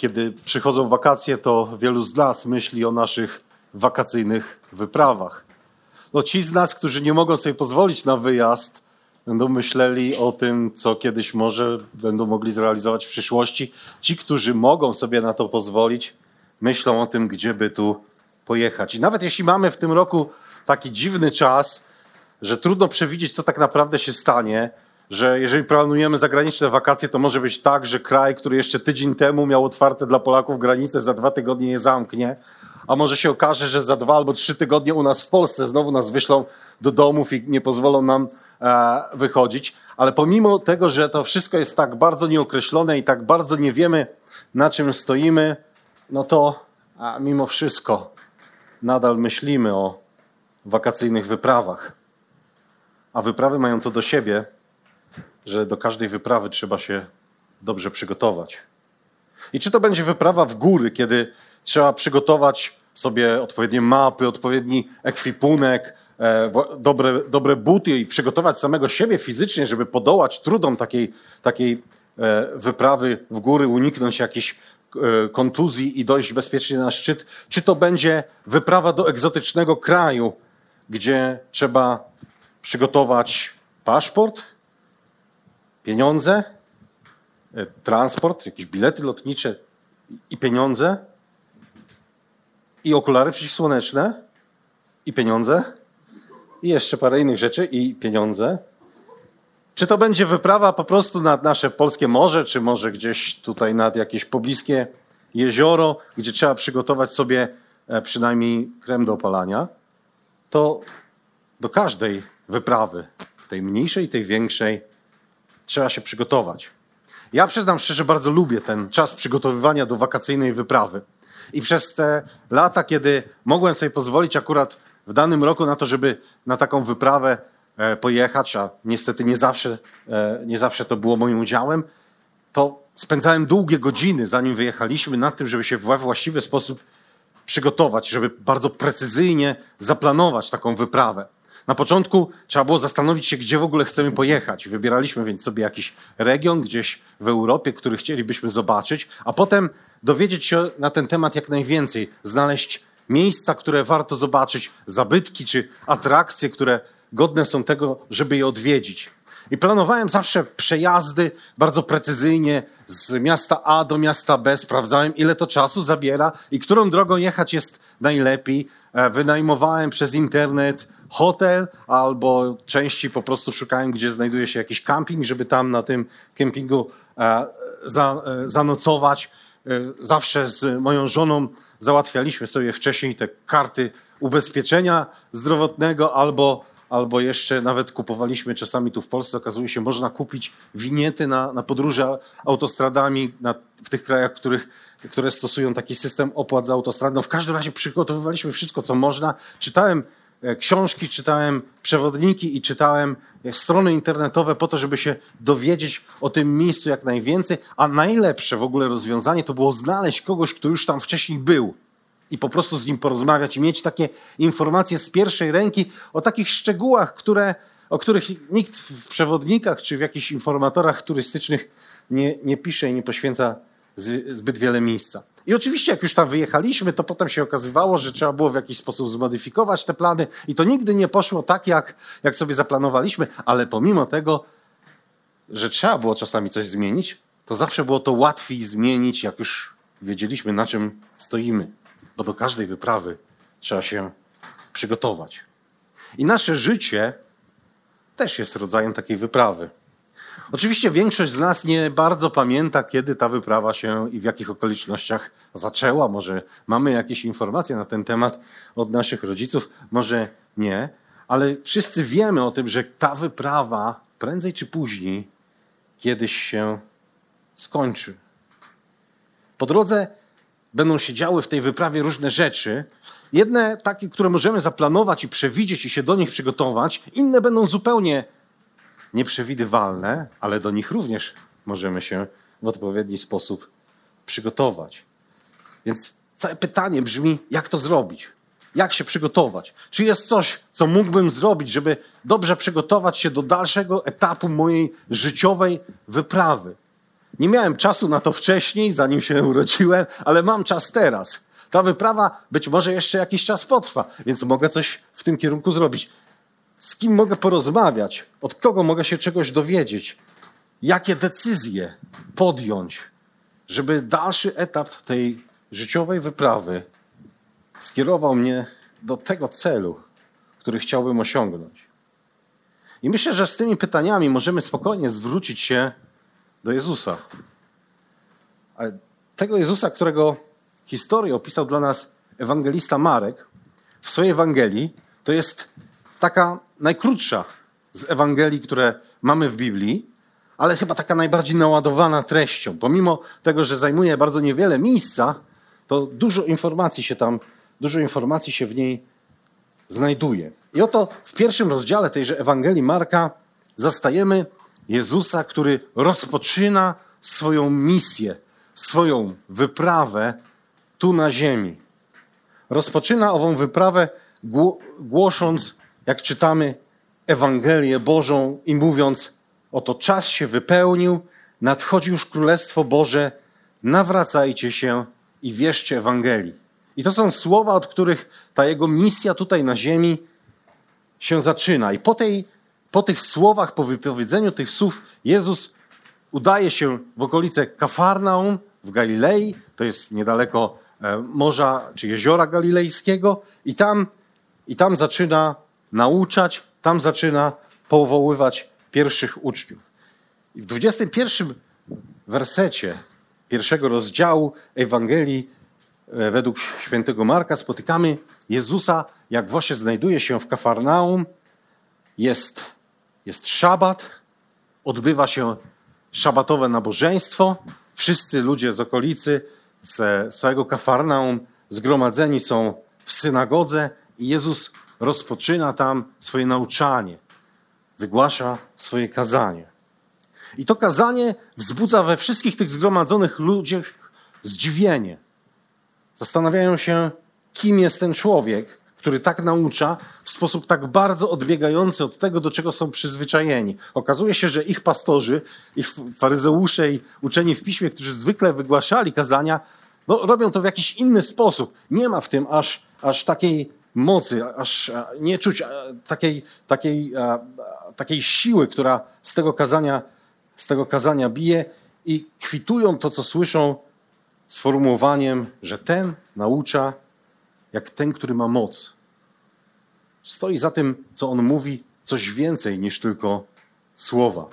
Kiedy przychodzą wakacje, to wielu z nas myśli o naszych wakacyjnych wyprawach. No ci z nas, którzy nie mogą sobie pozwolić na wyjazd, będą myśleli o tym, co kiedyś może będą mogli zrealizować w przyszłości. Ci, którzy mogą sobie na to pozwolić, myślą o tym, gdzie by tu pojechać. I nawet jeśli mamy w tym roku taki dziwny czas, że trudno przewidzieć, co tak naprawdę się stanie, że jeżeli planujemy zagraniczne wakacje, to może być tak, że kraj, który jeszcze tydzień temu miał otwarte dla Polaków granice, za dwa tygodnie je zamknie, a może się okaże, że za dwa albo trzy tygodnie u nas w Polsce znowu nas wyślą do domów i nie pozwolą nam e, wychodzić. Ale pomimo tego, że to wszystko jest tak bardzo nieokreślone i tak bardzo nie wiemy, na czym stoimy, no to mimo wszystko nadal myślimy o wakacyjnych wyprawach. A wyprawy mają to do siebie, że do każdej wyprawy trzeba się dobrze przygotować. I czy to będzie wyprawa w góry, kiedy trzeba przygotować sobie odpowiednie mapy, odpowiedni ekwipunek, e, dobre, dobre buty i przygotować samego siebie fizycznie, żeby podołać trudom takiej, takiej e, wyprawy w góry, uniknąć jakichś e, kontuzji i dojść bezpiecznie na szczyt, czy to będzie wyprawa do egzotycznego kraju, gdzie trzeba przygotować paszport, pieniądze, e, transport, jakieś bilety lotnicze i pieniądze, i okulary przeciwsłoneczne, i pieniądze, i jeszcze parę innych rzeczy, i pieniądze. Czy to będzie wyprawa po prostu nad nasze polskie morze, czy może gdzieś tutaj nad jakieś pobliskie jezioro, gdzie trzeba przygotować sobie e, przynajmniej krem do opalania, to do każdej wyprawy, tej mniejszej, tej większej, trzeba się przygotować. Ja przyznam szczerze, bardzo lubię ten czas przygotowywania do wakacyjnej wyprawy. I przez te lata, kiedy mogłem sobie pozwolić akurat w danym roku na to, żeby na taką wyprawę e, pojechać, a niestety nie zawsze, e, nie zawsze to było moim udziałem, to spędzałem długie godziny, zanim wyjechaliśmy, nad tym, żeby się we właściwy sposób przygotować, żeby bardzo precyzyjnie zaplanować taką wyprawę. Na początku trzeba było zastanowić się, gdzie w ogóle chcemy pojechać. Wybieraliśmy więc sobie jakiś region gdzieś w Europie, który chcielibyśmy zobaczyć, a potem dowiedzieć się na ten temat jak najwięcej, znaleźć miejsca, które warto zobaczyć, zabytki czy atrakcje, które godne są tego, żeby je odwiedzić. I planowałem zawsze przejazdy bardzo precyzyjnie z miasta A do miasta B. Sprawdzałem, ile to czasu zabiera i którą drogą jechać jest najlepiej. E, wynajmowałem przez internet hotel, albo części po prostu szukałem, gdzie znajduje się jakiś camping, żeby tam na tym kempingu e, e, zanocować. E, zawsze z moją żoną załatwialiśmy sobie wcześniej te karty ubezpieczenia zdrowotnego albo, albo jeszcze nawet kupowaliśmy czasami tu w Polsce, okazuje się, można kupić winiety na, na podróże autostradami na, w tych krajach, których, które stosują taki system opłat za autostradę. No w każdym razie przygotowywaliśmy wszystko, co można. Czytałem książki, czytałem przewodniki i czytałem e, strony internetowe po to, żeby się dowiedzieć o tym miejscu jak najwięcej, a najlepsze w ogóle rozwiązanie to było znaleźć kogoś, kto już tam wcześniej był i po prostu z nim porozmawiać i mieć takie informacje z pierwszej ręki o takich szczegółach, które, o których nikt w przewodnikach czy w jakichś informatorach turystycznych nie, nie pisze i nie poświęca zbyt wiele miejsca. I oczywiście, jak już tam wyjechaliśmy, to potem się okazywało, że trzeba było w jakiś sposób zmodyfikować te plany, i to nigdy nie poszło tak, jak, jak sobie zaplanowaliśmy, ale pomimo tego, że trzeba było czasami coś zmienić, to zawsze było to łatwiej zmienić, jak już wiedzieliśmy, na czym stoimy, bo do każdej wyprawy trzeba się przygotować. I nasze życie też jest rodzajem takiej wyprawy. Oczywiście większość z nas nie bardzo pamięta, kiedy ta wyprawa się i w jakich okolicznościach zaczęła. Może mamy jakieś informacje na ten temat od naszych rodziców, może nie, ale wszyscy wiemy o tym, że ta wyprawa prędzej czy później kiedyś się skończy. Po drodze będą się działy w tej wyprawie różne rzeczy. Jedne takie, które możemy zaplanować i przewidzieć i się do nich przygotować, inne będą zupełnie nieprzewidywalne, ale do nich również możemy się w odpowiedni sposób przygotować. Więc całe pytanie brzmi, jak to zrobić? Jak się przygotować? Czy jest coś, co mógłbym zrobić, żeby dobrze przygotować się do dalszego etapu mojej życiowej wyprawy? Nie miałem czasu na to wcześniej, zanim się urodziłem, ale mam czas teraz. Ta wyprawa być może jeszcze jakiś czas potrwa, więc mogę coś w tym kierunku zrobić. Z kim mogę porozmawiać? Od kogo mogę się czegoś dowiedzieć? Jakie decyzje podjąć, żeby dalszy etap tej życiowej wyprawy skierował mnie do tego celu, który chciałbym osiągnąć? I myślę, że z tymi pytaniami możemy spokojnie zwrócić się do Jezusa. Ale tego Jezusa, którego historię opisał dla nas ewangelista Marek w swojej Ewangelii, to jest taka najkrótsza z Ewangelii, które mamy w Biblii, ale chyba taka najbardziej naładowana treścią. Pomimo tego, że zajmuje bardzo niewiele miejsca, to dużo informacji się tam, dużo informacji się w niej znajduje. I oto w pierwszym rozdziale tejże Ewangelii Marka zastajemy Jezusa, który rozpoczyna swoją misję, swoją wyprawę tu na ziemi. Rozpoczyna ową wyprawę głosząc, jak czytamy, Ewangelię Bożą i mówiąc: Oto czas się wypełnił, nadchodzi już Królestwo Boże, nawracajcie się i wierzcie Ewangelii. I to są słowa, od których ta jego misja tutaj na ziemi się zaczyna. I po tej po tych słowach, po wypowiedzeniu tych słów, Jezus udaje się w okolice Kafarnaum w Galilei, to jest niedaleko e, morza czy jeziora galilejskiego, i tam, i tam zaczyna nauczać, tam zaczyna powoływać pierwszych uczniów. I w 21 wersecie pierwszego rozdziału Ewangelii e, według świętego Marka spotykamy Jezusa, jak właśnie znajduje się w Kafarnaum, jest jest szabat, odbywa się szabatowe nabożeństwo. Wszyscy ludzie z okolicy, z całego Kafarnaum zgromadzeni są w synagodze i Jezus rozpoczyna tam swoje nauczanie. Wygłasza swoje kazanie. I to kazanie wzbudza we wszystkich tych zgromadzonych ludziach zdziwienie. Zastanawiają się, kim jest ten człowiek, który tak naucza w sposób tak bardzo odbiegający od tego, do czego są przyzwyczajeni. Okazuje się, że ich pastorzy, ich faryzeusze i uczeni w piśmie, którzy zwykle wygłaszali kazania, no, robią to w jakiś inny sposób. Nie ma w tym aż, aż takiej mocy, aż nie czuć takiej, takiej, takiej siły, która z tego, kazania, z tego kazania bije i kwitują to, co słyszą sformułowaniem, że ten naucza jak ten, który ma moc. Stoi za tym, co on mówi, coś więcej niż tylko słowa.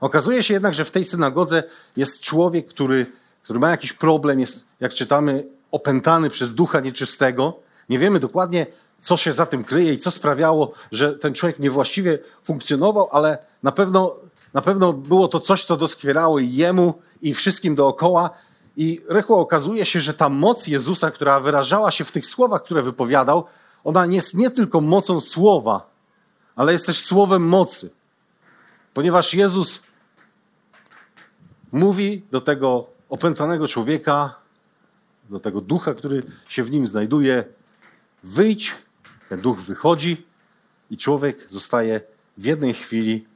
Okazuje się jednak, że w tej synagodze jest człowiek, który, który ma jakiś problem, jest, jak czytamy, opętany przez ducha nieczystego. Nie wiemy dokładnie, co się za tym kryje i co sprawiało, że ten człowiek niewłaściwie funkcjonował, ale na pewno, na pewno było to coś, co doskwierało i jemu, i wszystkim dookoła. I rychło okazuje się, że ta moc Jezusa, która wyrażała się w tych słowach, które wypowiadał, ona jest nie tylko mocą słowa, ale jest też słowem mocy. Ponieważ Jezus mówi do tego opętanego człowieka, do tego ducha, który się w nim znajduje, wyjdź, ten duch wychodzi i człowiek zostaje w jednej chwili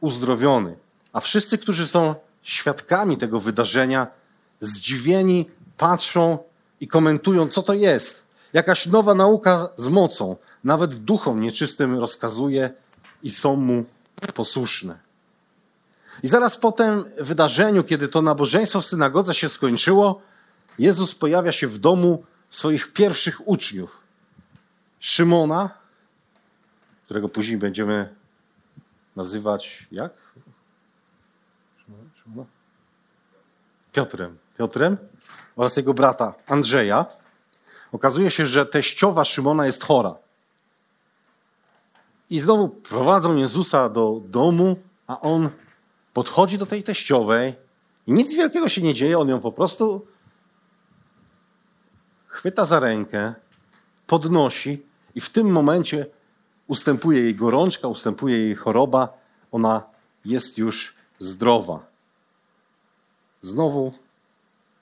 uzdrowiony. A wszyscy, którzy są świadkami tego wydarzenia, zdziwieni patrzą i komentują, co to jest. Jakaś nowa nauka z mocą, nawet duchom nieczystym rozkazuje i są mu posłuszne. I zaraz po tym wydarzeniu, kiedy to nabożeństwo w synagodze się skończyło, Jezus pojawia się w domu swoich pierwszych uczniów. Szymona, którego później będziemy nazywać jak? Piotrem. Piotrem oraz jego brata Andrzeja, okazuje się, że teściowa Szymona jest chora. I znowu prowadzą Jezusa do domu, a on podchodzi do tej teściowej i nic wielkiego się nie dzieje. On ją po prostu chwyta za rękę, podnosi i w tym momencie ustępuje jej gorączka, ustępuje jej choroba. Ona jest już zdrowa. Znowu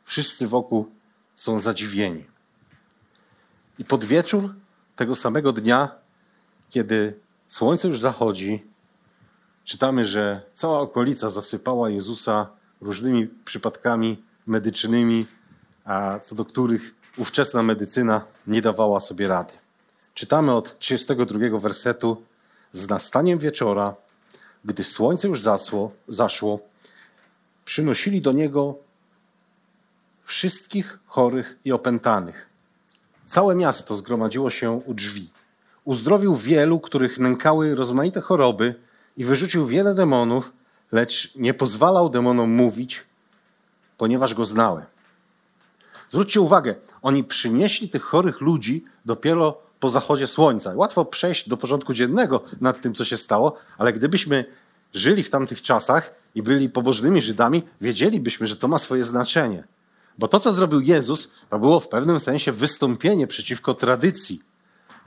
wszyscy wokół są zadziwieni. I pod wieczór tego samego dnia, kiedy słońce już zachodzi, czytamy, że cała okolica zasypała Jezusa różnymi przypadkami medycznymi, a co do których ówczesna medycyna nie dawała sobie rady. Czytamy od 32 wersetu. Z nastaniem wieczora, gdy słońce już zasło, zaszło, przynosili do niego wszystkich chorych i opętanych. Całe miasto zgromadziło się u drzwi. Uzdrowił wielu, których nękały rozmaite choroby i wyrzucił wiele demonów, lecz nie pozwalał demonom mówić, ponieważ go znały. Zwróćcie uwagę, oni przynieśli tych chorych ludzi dopiero po zachodzie słońca. Łatwo przejść do porządku dziennego nad tym, co się stało, ale gdybyśmy żyli w tamtych czasach i byli pobożnymi Żydami, wiedzielibyśmy, że to ma swoje znaczenie. Bo to, co zrobił Jezus, to było w pewnym sensie wystąpienie przeciwko tradycji.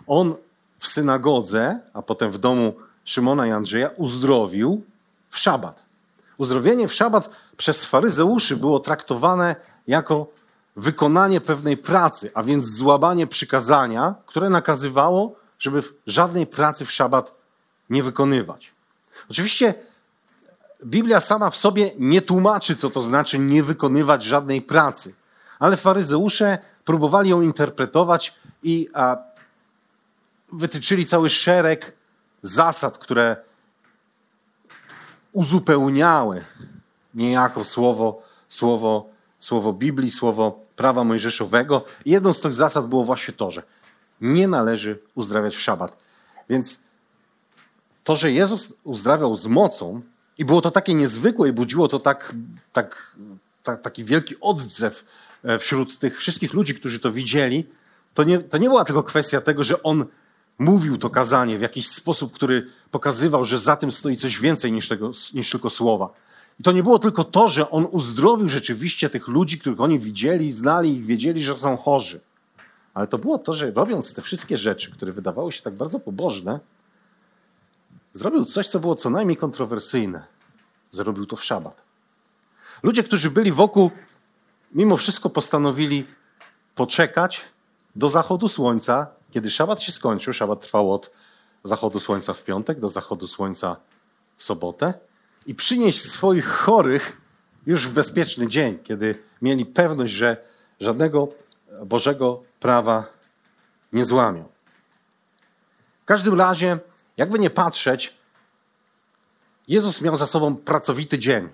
On w synagodze, a potem w domu Szymona i Andrzeja uzdrowił w szabat. Uzdrowienie w szabat przez faryzeuszy było traktowane jako wykonanie pewnej pracy, a więc złamanie przykazania, które nakazywało, żeby żadnej pracy w szabat nie wykonywać. Oczywiście Biblia sama w sobie nie tłumaczy, co to znaczy nie wykonywać żadnej pracy, ale faryzeusze próbowali ją interpretować i a, wytyczyli cały szereg zasad, które uzupełniały niejako słowo, słowo, słowo Biblii, słowo prawa mojżeszowego. Jedną z tych zasad było właśnie to, że nie należy uzdrawiać w szabat. Więc to, że Jezus uzdrawiał z mocą i było to takie niezwykłe i budziło to tak, tak, tak, taki wielki odzew e, wśród tych wszystkich ludzi, którzy to widzieli, to nie, to nie była tylko kwestia tego, że on mówił to kazanie w jakiś sposób, który pokazywał, że za tym stoi coś więcej niż, tego, niż tylko słowa. I to nie było tylko to, że on uzdrowił rzeczywiście tych ludzi, których oni widzieli, znali i wiedzieli, że są chorzy. Ale to było to, że robiąc te wszystkie rzeczy, które wydawały się tak bardzo pobożne, zrobił coś, co było co najmniej kontrowersyjne. Zrobił to w szabat. Ludzie, którzy byli wokół, mimo wszystko postanowili poczekać do zachodu słońca, kiedy szabat się skończył. Szabat trwał od zachodu słońca w piątek do zachodu słońca w sobotę i przynieść swoich chorych już w bezpieczny dzień, kiedy mieli pewność, że żadnego Bożego prawa nie złamią. W każdym razie, jakby nie patrzeć, Jezus miał za sobą pracowity dzień.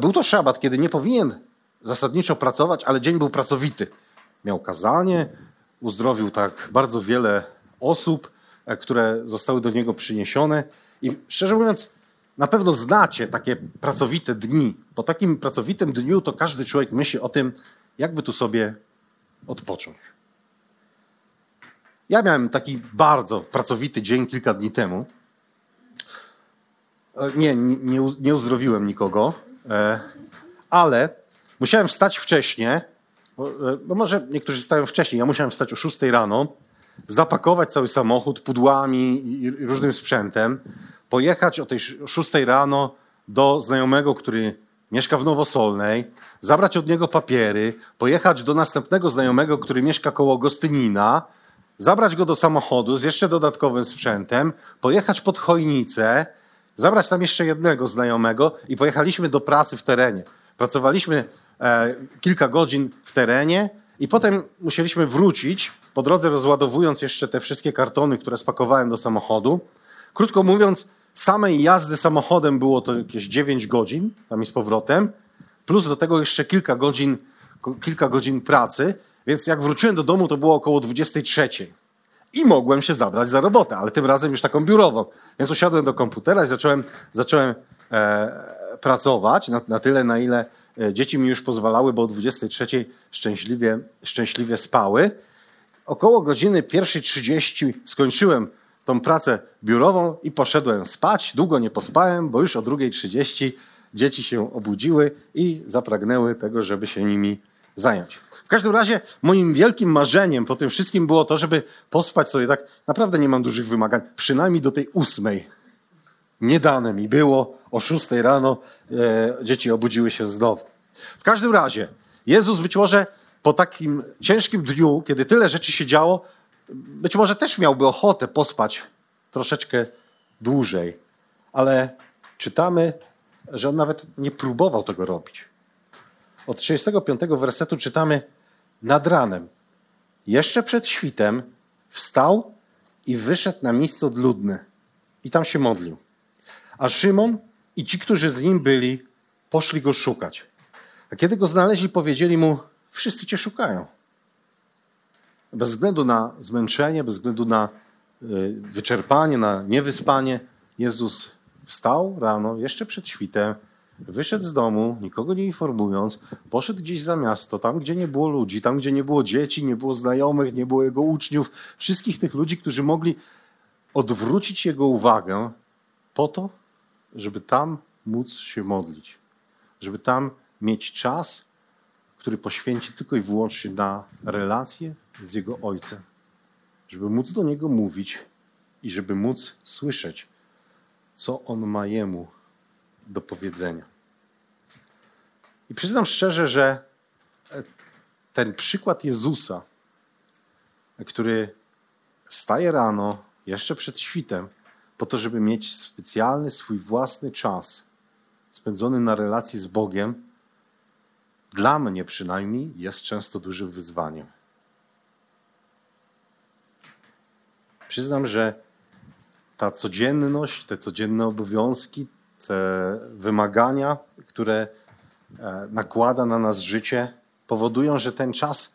Był to szabat, kiedy nie powinien zasadniczo pracować, ale dzień był pracowity. Miał kazanie, uzdrowił tak bardzo wiele osób, e, które zostały do niego przyniesione. I szczerze mówiąc, na pewno znacie takie pracowite dni. Po takim pracowitym dniu to każdy człowiek myśli o tym, jakby tu sobie odpocząć. Ja miałem taki bardzo pracowity dzień kilka dni temu. E, nie, nie, nie uzdrowiłem nikogo, e, ale musiałem wstać wcześniej. E, no może niektórzy stają wcześniej. Ja musiałem wstać o 6 rano, zapakować cały samochód pudłami i różnym sprzętem, pojechać o tej 6 rano do znajomego, który mieszka w Nowosolnej, zabrać od niego papiery, pojechać do następnego znajomego, który mieszka koło Gostynina, zabrać go do samochodu z jeszcze dodatkowym sprzętem, pojechać pod Chojnicę, zabrać tam jeszcze jednego znajomego i pojechaliśmy do pracy w terenie. Pracowaliśmy e, kilka godzin w terenie i potem musieliśmy wrócić, po drodze rozładowując jeszcze te wszystkie kartony, które spakowałem do samochodu. Krótko mówiąc, samej jazdy samochodem było to jakieś 9 godzin, tam i z powrotem, plus do tego jeszcze kilka godzin, kilka godzin pracy, więc jak wróciłem do domu, to było około 23. I mogłem się zabrać za robotę, ale tym razem już taką biurową. Więc usiadłem do komputera i zacząłem, zacząłem e, pracować na, na tyle, na ile e, dzieci mi już pozwalały, bo o 23 szczęśliwie, szczęśliwie spały. Około godziny 1.30 skończyłem tą pracę biurową i poszedłem spać. Długo nie pospałem, bo już o 2.30 dzieci się obudziły i zapragnęły tego, żeby się nimi zająć. W każdym razie moim wielkim marzeniem po tym wszystkim było to, żeby pospać sobie tak, naprawdę nie mam dużych wymagań, przynajmniej do tej ósmej. Nie dane mi było, o szóstej rano e, dzieci obudziły się znowu. W każdym razie, Jezus być może po takim ciężkim dniu, kiedy tyle rzeczy się działo, być może też miałby ochotę pospać troszeczkę dłużej, ale czytamy, że on nawet nie próbował tego robić. Od 35 wersetu czytamy nad ranem. Jeszcze przed świtem wstał i wyszedł na miejsce odludne i tam się modlił. A Szymon i ci, którzy z nim byli, poszli go szukać. A kiedy go znaleźli, powiedzieli mu: Wszyscy cię szukają. Bez względu na zmęczenie, bez względu na y, wyczerpanie, na niewyspanie, Jezus wstał rano, jeszcze przed świtem, wyszedł z domu, nikogo nie informując, poszedł gdzieś za miasto, tam gdzie nie było ludzi, tam gdzie nie było dzieci, nie było znajomych, nie było jego uczniów, wszystkich tych ludzi, którzy mogli odwrócić jego uwagę po to, żeby tam móc się modlić, żeby tam mieć czas, który poświęci tylko i wyłącznie na relacje z Jego Ojcem, żeby móc do Niego mówić i żeby móc słyszeć, co On ma Jemu do powiedzenia. I przyznam szczerze, że ten przykład Jezusa, który wstaje rano, jeszcze przed świtem, po to, żeby mieć specjalny swój własny czas spędzony na relacji z Bogiem, dla mnie przynajmniej jest często dużym wyzwaniem. Przyznam, że ta codzienność, te codzienne obowiązki, te wymagania, które e, nakłada na nas życie, powodują, że ten czas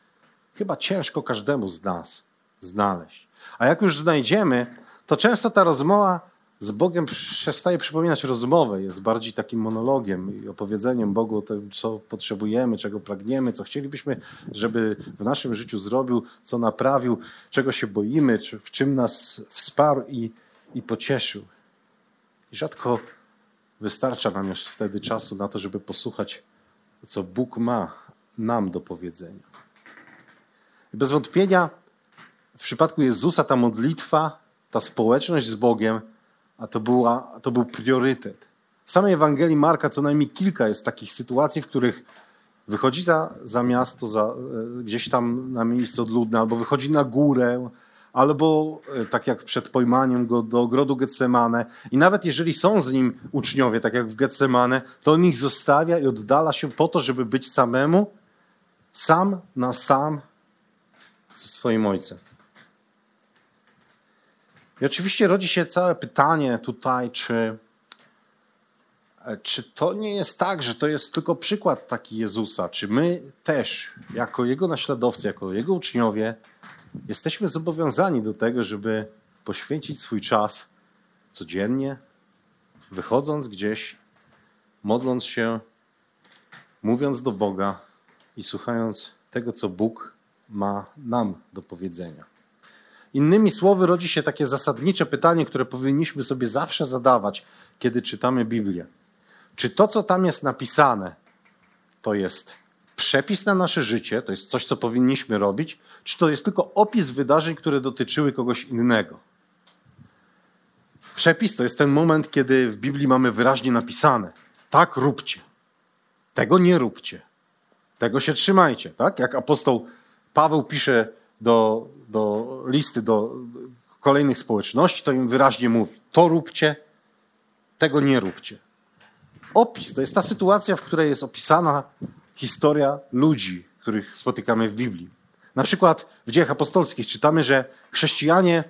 chyba ciężko każdemu z nas znaleźć. A jak już znajdziemy, to często ta rozmowa z Bogiem przestaje przypominać rozmowę, jest bardziej takim monologiem i opowiedzeniem Bogu o tym, co potrzebujemy, czego pragniemy, co chcielibyśmy, żeby w naszym życiu zrobił, co naprawił, czego się boimy, w czym nas wsparł i, i pocieszył. I rzadko wystarcza nam już wtedy czasu na to, żeby posłuchać, co Bóg ma nam do powiedzenia. I bez wątpienia w przypadku Jezusa ta modlitwa, ta społeczność z Bogiem, a to, była, to był priorytet. W samej Ewangelii Marka co najmniej kilka jest takich sytuacji, w których wychodzi za, za miasto, za, e, gdzieś tam na miejsce odludne, albo wychodzi na górę, albo e, tak jak przed pojmaniem go do ogrodu Getsemane. I nawet jeżeli są z nim uczniowie, tak jak w Getsemane, to on ich zostawia i oddala się po to, żeby być samemu, sam na sam ze swoim ojcem. I oczywiście rodzi się całe pytanie tutaj, czy, czy to nie jest tak, że to jest tylko przykład taki Jezusa? Czy my też, jako Jego naśladowcy, jako Jego uczniowie, jesteśmy zobowiązani do tego, żeby poświęcić swój czas codziennie, wychodząc gdzieś, modląc się, mówiąc do Boga i słuchając tego, co Bóg ma nam do powiedzenia. Innymi słowy, rodzi się takie zasadnicze pytanie, które powinniśmy sobie zawsze zadawać, kiedy czytamy Biblię. Czy to, co tam jest napisane, to jest przepis na nasze życie, to jest coś, co powinniśmy robić, czy to jest tylko opis wydarzeń, które dotyczyły kogoś innego? Przepis to jest ten moment, kiedy w Biblii mamy wyraźnie napisane: tak róbcie, tego nie róbcie, tego się trzymajcie. Tak? Jak apostoł Paweł pisze do, do listy do kolejnych społeczności, to im wyraźnie mówi: to róbcie, tego nie róbcie. Opis to jest ta sytuacja, w której jest opisana historia ludzi, których spotykamy w Biblii. Na przykład w dziejach apostolskich czytamy, że chrześcijanie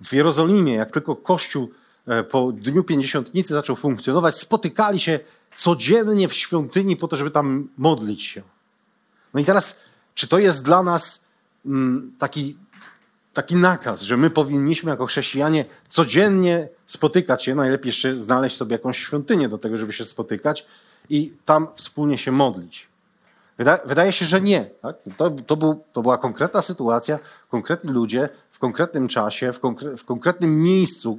w Jerozolimie, jak tylko Kościół e, po Dniu Pięćdziesiątnicy zaczął funkcjonować, spotykali się codziennie w świątyni po to, żeby tam modlić się. No i teraz, czy to jest dla nas Mm, taki, taki nakaz, że my powinniśmy jako chrześcijanie codziennie spotykać się, najlepiej jeszcze znaleźć sobie jakąś świątynię do tego, żeby się spotykać i tam wspólnie się modlić. Wydaje, wydaje się, że nie. Tak? To, to, był, to była konkretna sytuacja, konkretni ludzie w konkretnym czasie, w, konkre, w konkretnym miejscu.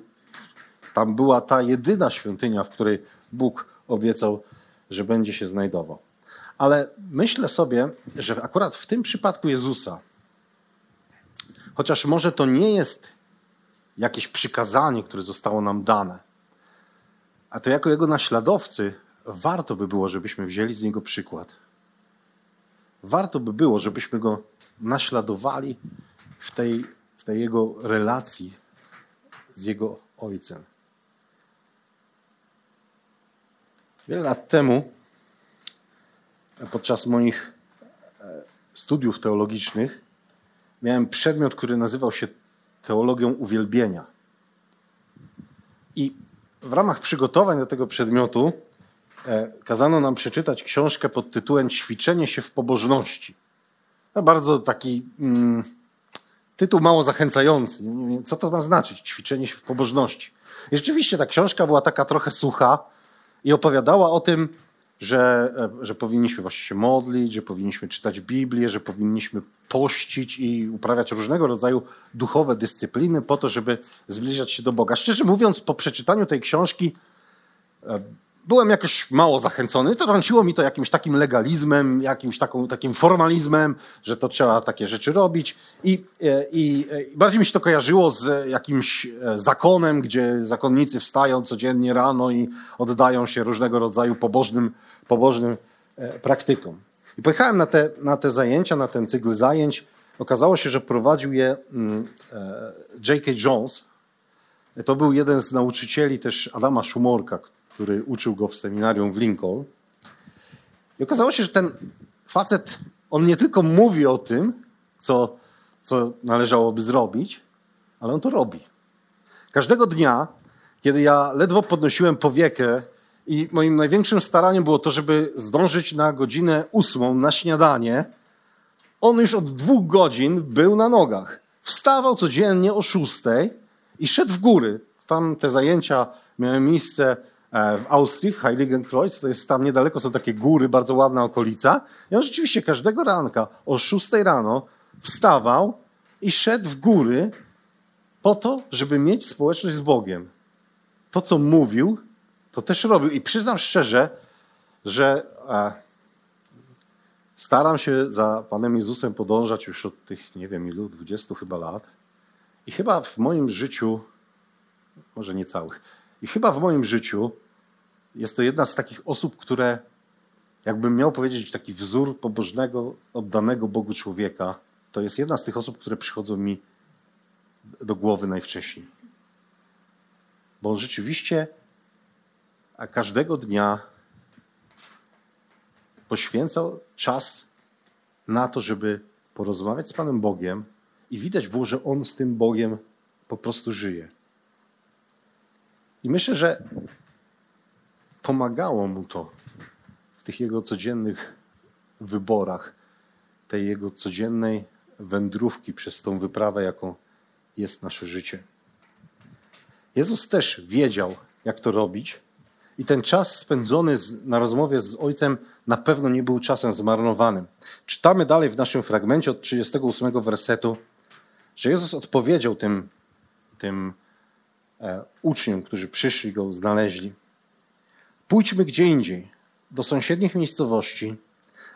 Tam była ta jedyna świątynia, w której Bóg obiecał, że będzie się znajdował. Ale myślę sobie, że akurat w tym przypadku Jezusa, chociaż może to nie jest jakieś przykazanie, które zostało nam dane, a to jako jego naśladowcy warto by było, żebyśmy wzięli z niego przykład. Warto by było, żebyśmy go naśladowali w tej, w tej jego relacji z jego ojcem. Wiele lat temu, podczas moich e, studiów teologicznych, miałem przedmiot, który nazywał się teologią uwielbienia. I w ramach przygotowań do tego przedmiotu e, kazano nam przeczytać książkę pod tytułem Ćwiczenie się w pobożności. To bardzo taki mm, tytuł mało zachęcający. Co to ma znaczyć, ćwiczenie się w pobożności. I rzeczywiście ta książka była taka trochę sucha i opowiadała o tym, że, e, że powinniśmy właśnie się modlić, że powinniśmy czytać Biblię, że powinniśmy pościć i uprawiać różnego rodzaju duchowe dyscypliny po to, żeby zbliżać się do Boga. Szczerze mówiąc, po przeczytaniu tej książki e, byłem jakoś mało zachęcony. To rąciło mi to jakimś takim legalizmem, jakimś taką, takim formalizmem, że to trzeba takie rzeczy robić. I, e, I bardziej mi się to kojarzyło z jakimś zakonem, gdzie zakonnicy wstają codziennie rano i oddają się różnego rodzaju pobożnym pobożnym e, praktykom. I pojechałem na te, na te zajęcia, na ten cykl zajęć. Okazało się, że prowadził je mm, e, J.K. Jones. To był jeden z nauczycieli też Adama Szumorka, który uczył go w seminarium w Lincoln. I okazało się, że ten facet, on nie tylko mówi o tym, co, co należałoby zrobić, ale on to robi. Każdego dnia, kiedy ja ledwo podnosiłem powiekę i moim największym staraniem było to, żeby zdążyć na godzinę ósmą na śniadanie. On już od dwóch godzin był na nogach. Wstawał codziennie o szóstej i szedł w góry. Tam te zajęcia miały miejsce e, w Austrii, w Heiligenkreuz, to jest tam niedaleko, są takie góry, bardzo ładna okolica. I on rzeczywiście każdego ranka o szóstej rano wstawał i szedł w góry po to, żeby mieć społeczność z Bogiem. To, co mówił, to też robił. I przyznam szczerze, że e, staram się za Panem Jezusem podążać już od tych, nie wiem ilu, 20 chyba lat. I chyba w moim życiu, może nie całych, i chyba w moim życiu jest to jedna z takich osób, które, jakbym miał powiedzieć, taki wzór pobożnego, oddanego Bogu człowieka, to jest jedna z tych osób, które przychodzą mi do głowy najwcześniej. Bo on rzeczywiście a każdego dnia poświęcał czas na to, żeby porozmawiać z Panem Bogiem i widać było, że on z tym Bogiem po prostu żyje. I myślę, że pomagało mu to w tych jego codziennych wyborach, tej jego codziennej wędrówki przez tą wyprawę, jaką jest nasze życie. Jezus też wiedział, jak to robić, i ten czas spędzony na rozmowie z ojcem na pewno nie był czasem zmarnowanym. Czytamy dalej w naszym fragmencie od 38 wersetu, że Jezus odpowiedział tym, tym e, uczniom, którzy przyszli go, znaleźli. Pójdźmy gdzie indziej, do sąsiednich miejscowości,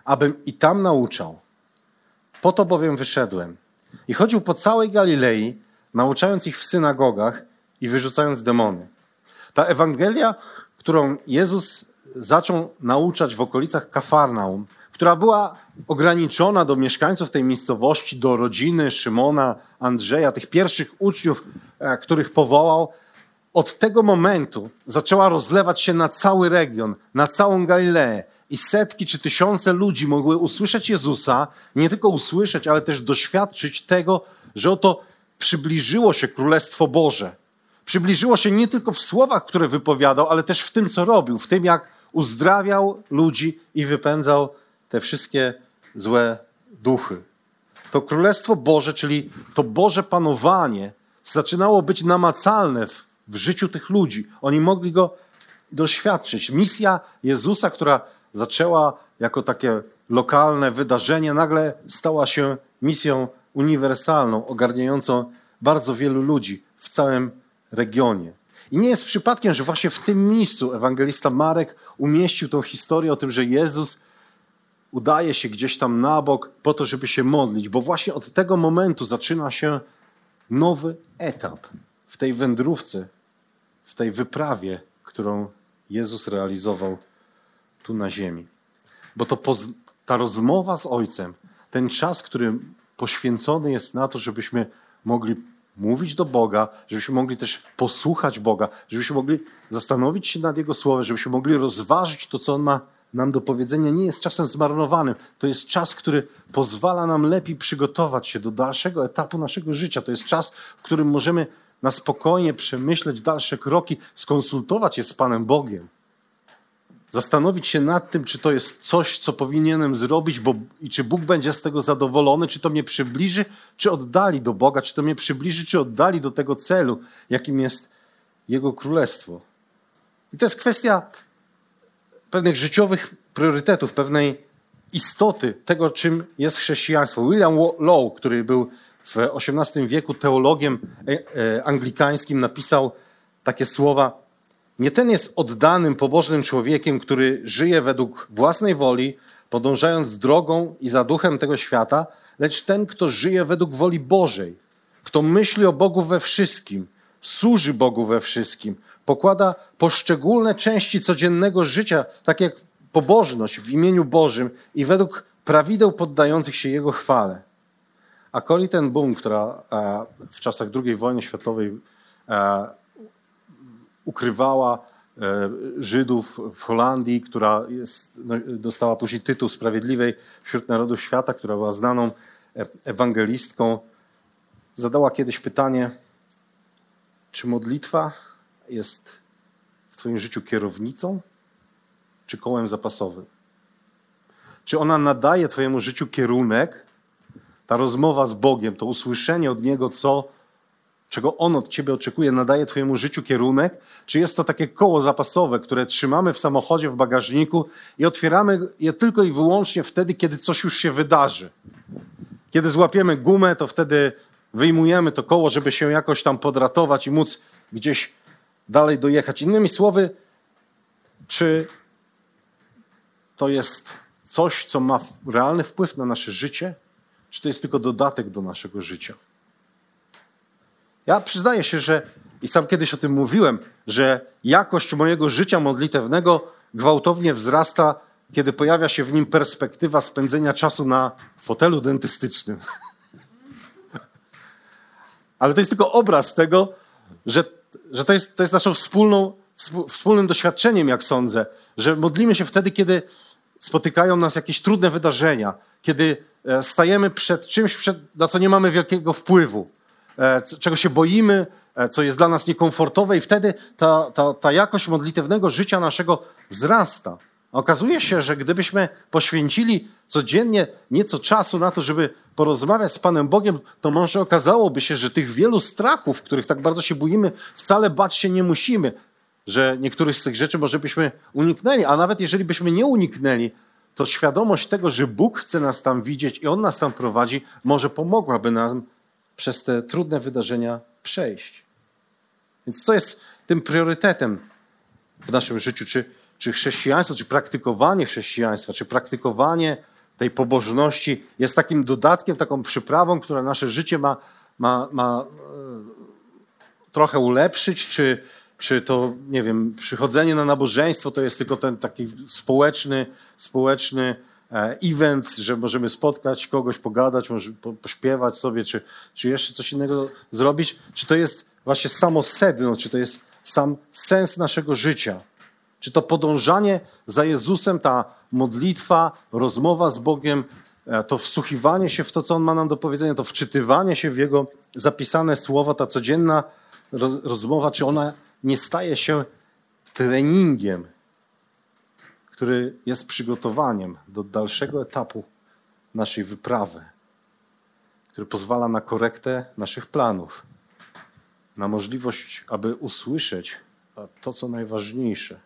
abym i tam nauczał. Po to bowiem wyszedłem. I chodził po całej Galilei, nauczając ich w synagogach i wyrzucając demony. Ta Ewangelia którą Jezus zaczął nauczać w okolicach Kafarnaum, która była ograniczona do mieszkańców tej miejscowości, do rodziny Szymona, Andrzeja, tych pierwszych uczniów, e, których powołał, od tego momentu zaczęła rozlewać się na cały region, na całą Galileę. I setki czy tysiące ludzi mogły usłyszeć Jezusa, nie tylko usłyszeć, ale też doświadczyć tego, że oto przybliżyło się Królestwo Boże przybliżyło się nie tylko w słowach, które wypowiadał, ale też w tym, co robił, w tym, jak uzdrawiał ludzi i wypędzał te wszystkie złe duchy. To Królestwo Boże, czyli to Boże panowanie, zaczynało być namacalne w, w życiu tych ludzi. Oni mogli go doświadczyć. Misja Jezusa, która zaczęła jako takie lokalne wydarzenie, nagle stała się misją uniwersalną, ogarniającą bardzo wielu ludzi w całym regionie. I nie jest przypadkiem, że właśnie w tym miejscu ewangelista Marek umieścił tą historię o tym, że Jezus udaje się gdzieś tam na bok po to, żeby się modlić, bo właśnie od tego momentu zaczyna się nowy etap w tej wędrówce, w tej wyprawie, którą Jezus realizował tu na ziemi. Bo to ta rozmowa z Ojcem, ten czas, który poświęcony jest na to, żebyśmy mogli mówić do Boga, żebyśmy mogli też posłuchać Boga, żebyśmy mogli zastanowić się nad Jego Słowem, żebyśmy mogli rozważyć to, co On ma nam do powiedzenia, nie jest czasem zmarnowanym. To jest czas, który pozwala nam lepiej przygotować się do dalszego etapu naszego życia. To jest czas, w którym możemy na spokojnie przemyśleć dalsze kroki, skonsultować je z Panem Bogiem. Zastanowić się nad tym, czy to jest coś, co powinienem zrobić, bo, i czy Bóg będzie z tego zadowolony, czy to mnie przybliży, czy oddali do Boga, czy to mnie przybliży, czy oddali do tego celu, jakim jest Jego Królestwo. I to jest kwestia pewnych życiowych priorytetów, pewnej istoty tego, czym jest chrześcijaństwo. William Law, który był w XVIII wieku teologiem e, e, anglikańskim, napisał takie słowa: Nie ten jest oddanym, pobożnym człowiekiem, który żyje według własnej woli, podążając drogą i za duchem tego świata, lecz ten, kto żyje według woli Bożej, kto myśli o Bogu we wszystkim, służy Bogu we wszystkim, pokłada poszczególne części codziennego życia, tak jak pobożność w imieniu Bożym i według prawideł poddających się Jego chwale. A Corrie ten Boom, która e, w czasach II wojny światowej e, ukrywała e, Żydów w Holandii, która jest, no, dostała później tytuł Sprawiedliwej wśród narodów świata, która była znaną ewangelistką, zadała kiedyś pytanie, czy modlitwa jest w Twoim życiu kierownicą czy kołem zapasowym? Czy ona nadaje Twojemu życiu kierunek, ta rozmowa z Bogiem, to usłyszenie od Niego, co, czego On od Ciebie oczekuje, nadaje Twojemu życiu kierunek? Czy jest to takie koło zapasowe, które trzymamy w samochodzie, w bagażniku i otwieramy je tylko i wyłącznie wtedy, kiedy coś już się wydarzy? Kiedy złapiemy gumę, to wtedy wyjmujemy to koło, żeby się jakoś tam podratować i móc gdzieś dalej dojechać. Innymi słowy, czy to jest coś, co ma realny wpływ na nasze życie, czy to jest tylko dodatek do naszego życia? Ja przyznaję się, że i sam kiedyś o tym mówiłem, że jakość mojego życia modlitewnego gwałtownie wzrasta, kiedy pojawia się w nim perspektywa spędzenia czasu na fotelu dentystycznym. Ale to jest tylko obraz tego, że że to jest, to jest naszą wspólną, wspólnym doświadczeniem, jak sądzę, że modlimy się wtedy, kiedy spotykają nas jakieś trudne wydarzenia, kiedy e, stajemy przed czymś, przed, na co nie mamy wielkiego wpływu, czego się boimy, e, co jest dla nas niekomfortowe, i wtedy ta, ta, ta jakość modlitewnego życia naszego wzrasta. Okazuje się, że gdybyśmy poświęcili codziennie nieco czasu na to, żeby porozmawiać z Panem Bogiem, to może okazałoby się, że tych wielu strachów, których tak bardzo się boimy, wcale bać się nie musimy. Że niektórych z tych rzeczy może byśmy uniknęli, a nawet jeżeli byśmy nie uniknęli, to świadomość tego, że Bóg chce nas tam widzieć i On nas tam prowadzi, może pomogłaby nam przez te trudne wydarzenia przejść. Więc co jest tym priorytetem w naszym życiu? Czy czy chrześcijaństwo, czy praktykowanie chrześcijaństwa, czy praktykowanie tej pobożności jest takim dodatkiem, taką przyprawą, która nasze życie ma, ma, ma e, trochę ulepszyć, czy, czy to, nie wiem, przychodzenie na nabożeństwo to jest tylko ten taki społeczny, społeczny event, że możemy spotkać kogoś, pogadać, może pośpiewać sobie, czy, czy jeszcze coś innego zrobić, czy to jest właśnie samo sedno, czy to jest sam sens naszego życia. Czy to podążanie za Jezusem, ta modlitwa, rozmowa z Bogiem, e, to wsłuchiwanie się w to, co On ma nam do powiedzenia, to wczytywanie się w Jego zapisane słowa, ta codzienna rozmowa, czy ona nie staje się treningiem, który jest przygotowaniem do dalszego etapu naszej wyprawy, który pozwala na korektę naszych planów, na możliwość, aby usłyszeć to, co najważniejsze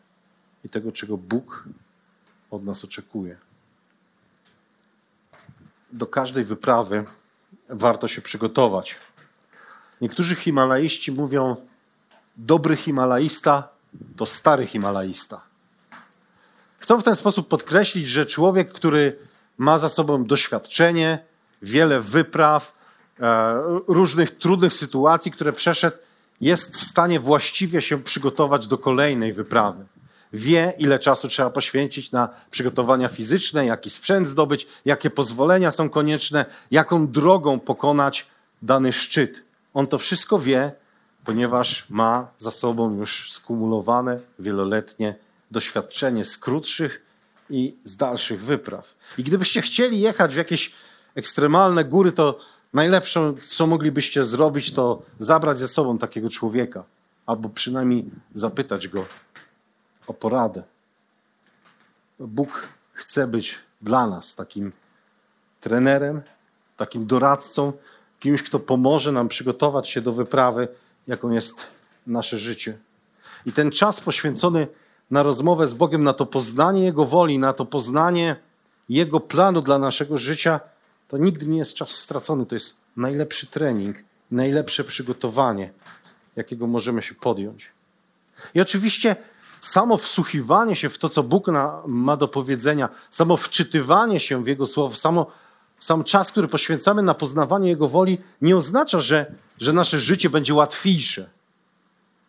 i tego, czego Bóg od nas oczekuje. Do każdej wyprawy warto się przygotować. Niektórzy Himalaiści mówią, dobry Himalaista to stary Himalaista. Chcą w ten sposób podkreślić, że człowiek, który ma za sobą doświadczenie, wiele wypraw, e, różnych trudnych sytuacji, które przeszedł, jest w stanie właściwie się przygotować do kolejnej wyprawy. Wie, ile czasu trzeba poświęcić na przygotowania fizyczne, jaki sprzęt zdobyć, jakie pozwolenia są konieczne, jaką drogą pokonać dany szczyt. On to wszystko wie, ponieważ ma za sobą już skumulowane wieloletnie doświadczenie z krótszych i z dalszych wypraw. I gdybyście chcieli jechać w jakieś ekstremalne góry, to najlepsze, co moglibyście zrobić, to zabrać ze sobą takiego człowieka, albo przynajmniej zapytać go o poradę. Bóg chce być dla nas takim trenerem, takim doradcą, kimś, kto pomoże nam przygotować się do wyprawy, jaką jest nasze życie. I ten czas poświęcony na rozmowę z Bogiem, na to poznanie Jego woli, na to poznanie Jego planu dla naszego życia, to nigdy nie jest czas stracony. To jest najlepszy trening, najlepsze przygotowanie, jakiego możemy się podjąć. I oczywiście samo wsłuchiwanie się w to, co Bóg ma do powiedzenia, samo wczytywanie się w Jego słowo, samo, sam czas, który poświęcamy na poznawanie Jego woli, nie oznacza, że, że nasze życie będzie łatwiejsze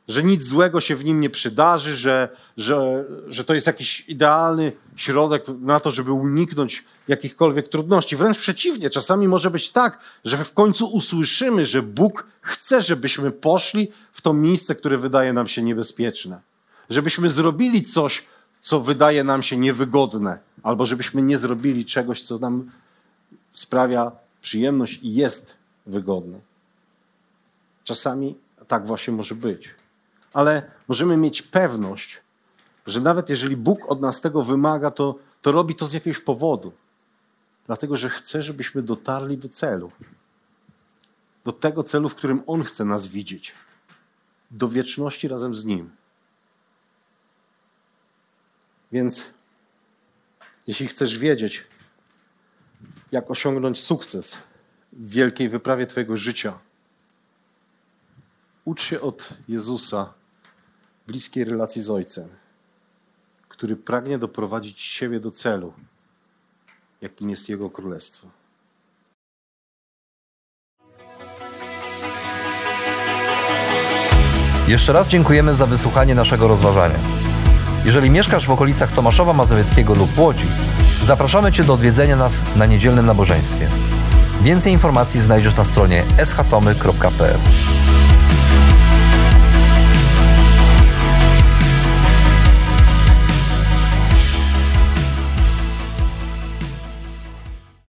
że nic złego się w nim nie przydarzy, że, że, że to jest jakiś idealny środek na to, żeby uniknąć jakichkolwiek trudności. Wręcz przeciwnie, czasami może być tak, że w końcu usłyszymy, że Bóg chce, żebyśmy poszli w to miejsce, które wydaje nam się niebezpieczne. Żebyśmy zrobili coś, co wydaje nam się niewygodne, albo żebyśmy nie zrobili czegoś, co nam sprawia przyjemność i jest wygodne. Czasami tak właśnie może być ale możemy mieć pewność, że nawet jeżeli Bóg od nas tego wymaga, to, to robi to z jakiegoś powodu. Dlatego, że chce, żebyśmy dotarli do celu. Do tego celu, w którym On chce nas widzieć. Do wieczności razem z Nim. Więc jeśli chcesz wiedzieć, jak osiągnąć sukces w wielkiej wyprawie Twojego życia, ucz się od Jezusa bliskiej relacji z Ojcem, który pragnie doprowadzić siebie do celu, jakim jest Jego Królestwo. Jeszcze raz dziękujemy za wysłuchanie naszego rozważania. Jeżeli mieszkasz w okolicach Tomaszowa Mazowieckiego lub Łodzi, zapraszamy Cię do odwiedzenia nas na niedzielnym nabożeństwie. Więcej informacji znajdziesz na stronie schatomy.pl.